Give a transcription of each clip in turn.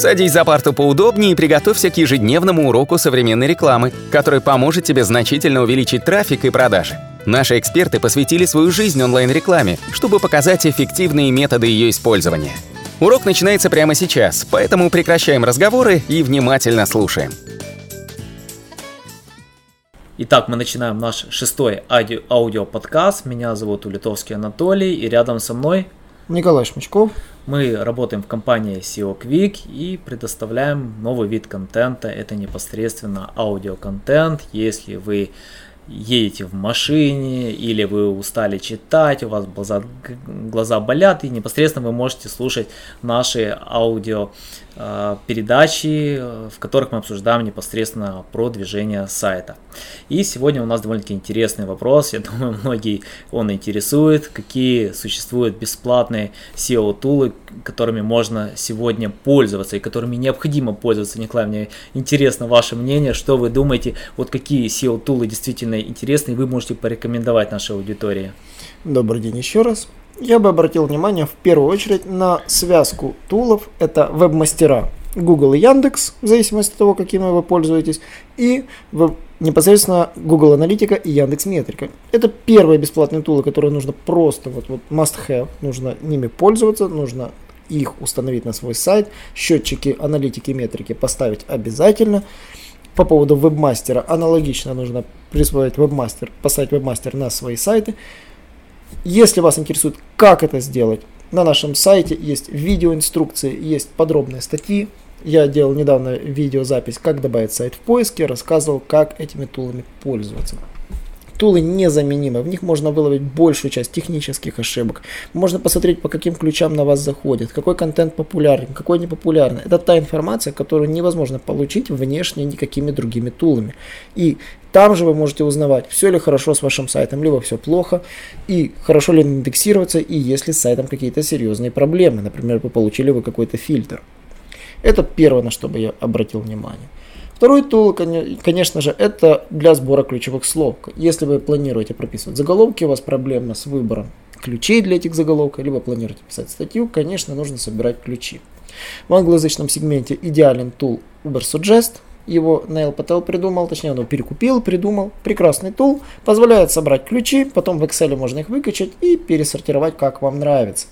Садись за парту поудобнее и приготовься к ежедневному уроку современной рекламы, который поможет тебе значительно увеличить трафик и продажи. Наши эксперты посвятили свою жизнь онлайн-рекламе, чтобы показать эффективные методы ее использования. Урок начинается прямо сейчас, поэтому прекращаем разговоры и внимательно слушаем. Итак, мы начинаем наш шестой аудио- аудиоподкаст. Меня зовут Улитовский Анатолий, и рядом со мной Николай Шмычков. Мы работаем в компании SEO Quick и предоставляем новый вид контента. Это непосредственно аудиоконтент. Если вы едете в машине или вы устали читать, у вас глаза, глаза болят, и непосредственно вы можете слушать наши аудио э, передачи, в которых мы обсуждаем непосредственно про движение сайта. И сегодня у нас довольно-таки интересный вопрос, я думаю, многие он интересует, какие существуют бесплатные SEO-тулы, которыми можно сегодня пользоваться и которыми необходимо пользоваться. Николай, мне интересно ваше мнение, что вы думаете, вот какие SEO-тулы действительно интересны, и вы можете порекомендовать нашей аудитории. Добрый день еще раз. Я бы обратил внимание в первую очередь на связку тулов. Это веб-мастера Google и Яндекс, в зависимости от того, какими вы пользуетесь, и веб- непосредственно Google Аналитика и Яндекс Метрика. Это первые бесплатные тулы, которые нужно просто вот, вот must have, нужно ними пользоваться, нужно их установить на свой сайт, счетчики аналитики метрики поставить обязательно. По поводу вебмастера аналогично нужно присвоить вебмастер, поставить вебмастер на свои сайты. Если вас интересует, как это сделать, на нашем сайте есть видеоинструкции, есть подробные статьи. Я делал недавно видеозапись, как добавить сайт в поиске, рассказывал, как этими тулами пользоваться. Тулы незаменимы, в них можно выловить большую часть технических ошибок. Можно посмотреть, по каким ключам на вас заходит, какой контент популярен, какой не популярный. Это та информация, которую невозможно получить внешне никакими другими тулами. И там же вы можете узнавать, все ли хорошо с вашим сайтом, либо все плохо, и хорошо ли он индексируется, и есть ли с сайтом какие-то серьезные проблемы. Например, вы получили вы какой-то фильтр. Это первое, на что бы я обратил внимание. Второй тул, коне- конечно же, это для сбора ключевых слов. Если вы планируете прописывать заголовки, у вас проблема с выбором ключей для этих заголовков, либо планируете писать статью, конечно, нужно собирать ключи. В англоязычном сегменте идеален тул Ubersuggest. Его Нейл Пател придумал, точнее он его перекупил, придумал. Прекрасный тул, позволяет собрать ключи, потом в Excel можно их выкачать и пересортировать, как вам нравится.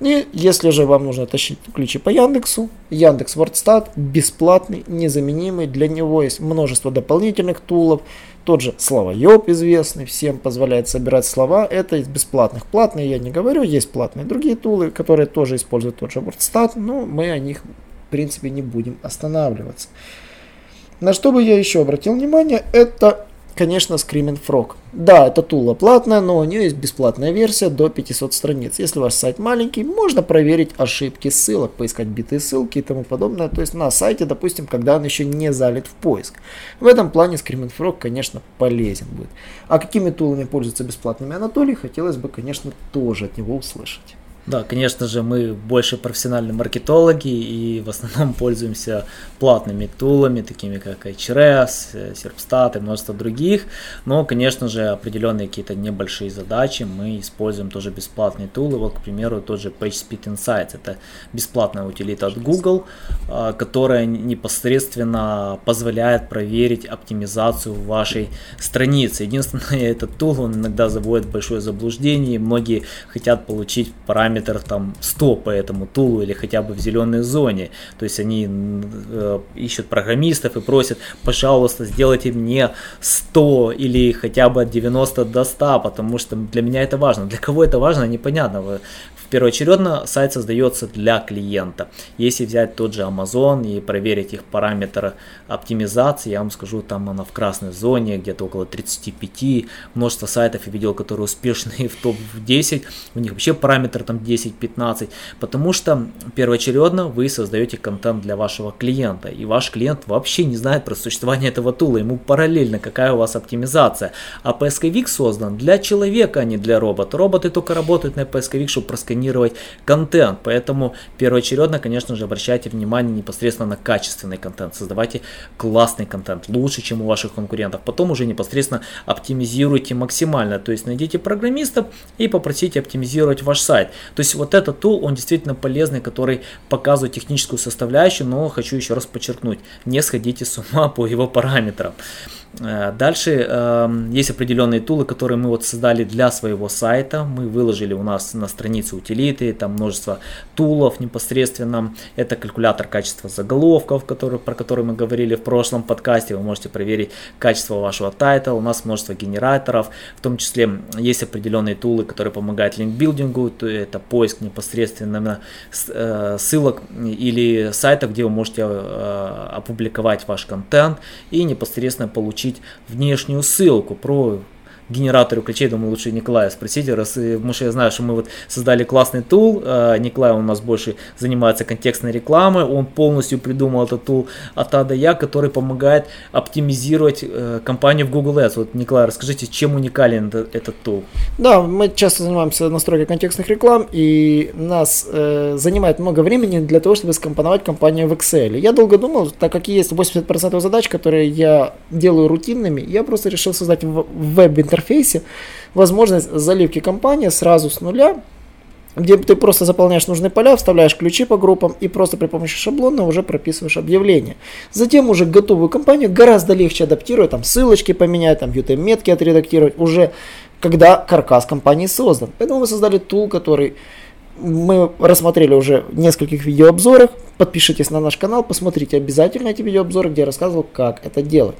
И если же вам нужно тащить ключи по Яндексу, Яндекс WordStat бесплатный, незаменимый, для него есть множество дополнительных тулов, тот же словоеб известный, всем позволяет собирать слова, это из бесплатных. Платные я не говорю, есть платные другие тулы, которые тоже используют тот же WordStat, но мы о них в принципе не будем останавливаться. На что бы я еще обратил внимание, это, конечно, Screaming Frog. Да, это тула платная, но у нее есть бесплатная версия до 500 страниц. Если ваш сайт маленький, можно проверить ошибки ссылок, поискать битые ссылки и тому подобное. То есть на сайте, допустим, когда он еще не залит в поиск. В этом плане Screaming Frog, конечно, полезен будет. А какими тулами пользуются бесплатными Анатолий, хотелось бы, конечно, тоже от него услышать. Да, конечно же, мы больше профессиональные маркетологи и в основном пользуемся платными тулами, такими как э, Serpstat и множество других. Но, конечно же, определенные какие-то небольшие задачи мы используем тоже бесплатные тулы. Вот, к примеру, тот же PageSpeed Insights. Это бесплатная утилита от Google, а, которая непосредственно позволяет проверить оптимизацию вашей страницы. Единственное, этот тул, он иногда заводит большое заблуждение. Многие хотят получить параметр там 100 по этому тулу или хотя бы в зеленой зоне. То есть они э, ищут программистов и просят, пожалуйста, сделайте мне 100 или хотя бы от 90 до 100, потому что для меня это важно. Для кого это важно, непонятно. Вы- Первоочередно сайт создается для клиента. Если взять тот же Amazon и проверить их параметры оптимизации, я вам скажу, там она в красной зоне, где-то около 35. Множество сайтов я видел, которые успешные в топ-10. У них вообще параметр там 10-15. Потому что первоочередно вы создаете контент для вашего клиента. И ваш клиент вообще не знает про существование этого тула. Ему параллельно какая у вас оптимизация. А поисковик создан для человека, а не для робота. Роботы только работают на поисковик, чтобы просканировать контент. Поэтому первоочередно, конечно же, обращайте внимание непосредственно на качественный контент. Создавайте классный контент, лучше, чем у ваших конкурентов. Потом уже непосредственно оптимизируйте максимально. То есть найдите программистов и попросите оптимизировать ваш сайт. То есть вот этот тул, он действительно полезный, который показывает техническую составляющую, но хочу еще раз подчеркнуть, не сходите с ума по его параметрам. Э, дальше э, есть определенные tool ы, которые мы вот создали для своего сайта. Мы выложили у нас на странице утилиты, там множество tool ов непосредственно. Это калькулятор качества заголовков, который, про который мы говорили в прошлом подкасте. Вы можете проверить качество вашего title а. У нас множество генераторов. В том числе есть определенные tool ы, которые помогают link building у. Это поиск непосредственно э, ссылок или сайтов, где вы можете э, опубликовать ваш контент и непосредственно получить получить внешнюю ссылку про генератору ключей, думаю, лучше Николая спросить, раз, потому что я знаю, что мы вот создали классный тул, а, Николай у нас больше занимается контекстной рекламой, он полностью придумал этот тул от А до Я, который помогает оптимизировать э, компанию в Google Ads. Вот, Николай, расскажите, чем уникален этот, этот тул? Да, мы часто занимаемся настройкой контекстных реклам, и нас э, занимает много времени для того, чтобы скомпоновать компанию в Excel. Я долго думал, так как есть 80% задач, которые я делаю рутинными, я просто решил создать веб-интерфейс интерфейсе возможность заливки компании сразу с нуля, где ты просто заполняешь нужные поля, вставляешь ключи по группам и просто при помощи шаблона уже прописываешь объявление. Затем уже готовую компанию гораздо легче адаптировать, там ссылочки поменять, там UTM-метки отредактировать, уже когда каркас компании создан. Поэтому мы создали тул, который мы рассмотрели уже в нескольких видеообзорах. Подпишитесь на наш канал, посмотрите обязательно эти видеообзоры, где я рассказывал, как это делать.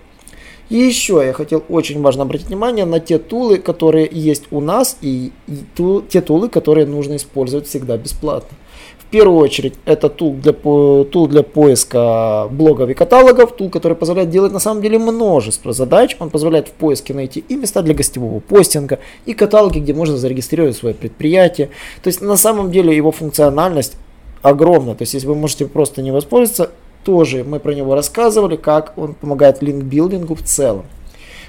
И еще я хотел очень важно обратить внимание на те тулы, которые есть у нас и, и ту, те тулы, которые нужно использовать всегда бесплатно. В первую очередь это тул для, тул для поиска блогов и каталогов, тул, который позволяет делать на самом деле множество задач. Он позволяет в поиске найти и места для гостевого постинга, и каталоги, где можно зарегистрировать свое предприятие. То есть на самом деле его функциональность огромна. То есть если вы можете просто не воспользоваться, тоже мы про него рассказывали, как он помогает линкбилдингу в целом.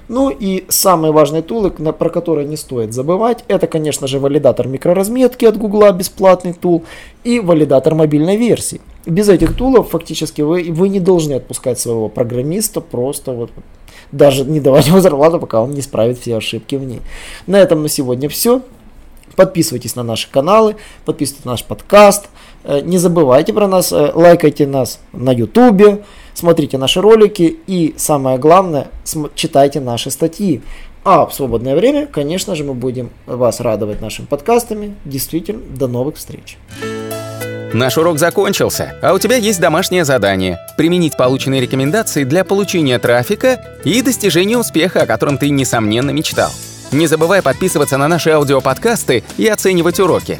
Ну и самые важные тулы, про которые не стоит забывать, это, конечно же, валидатор микроразметки от Гугла, бесплатный тул, и валидатор мобильной версии. Без этих тулов фактически вы, вы не должны отпускать своего программиста просто вот даже не давать ему зарплату, пока он не исправит все ошибки в ней. На этом на сегодня все. Подписывайтесь на наши каналы, подписывайтесь на наш подкаст. Э, не забывайте про нас, э, лайкайте нас на YouTube, смотрите наши ролики и самое главное, читайте наши статьи. А в свободное время, конечно же, мы будем вас радовать нашими подкастами. Действительно, до новых встреч. Наш урок закончился, а у тебя есть домашнее задание – применить полученные рекомендации для получения трафика и достижения успеха, о котором ты, несомненно, мечтал. Не забывай подписываться на наши аудиоподкасты и оценивать уроки.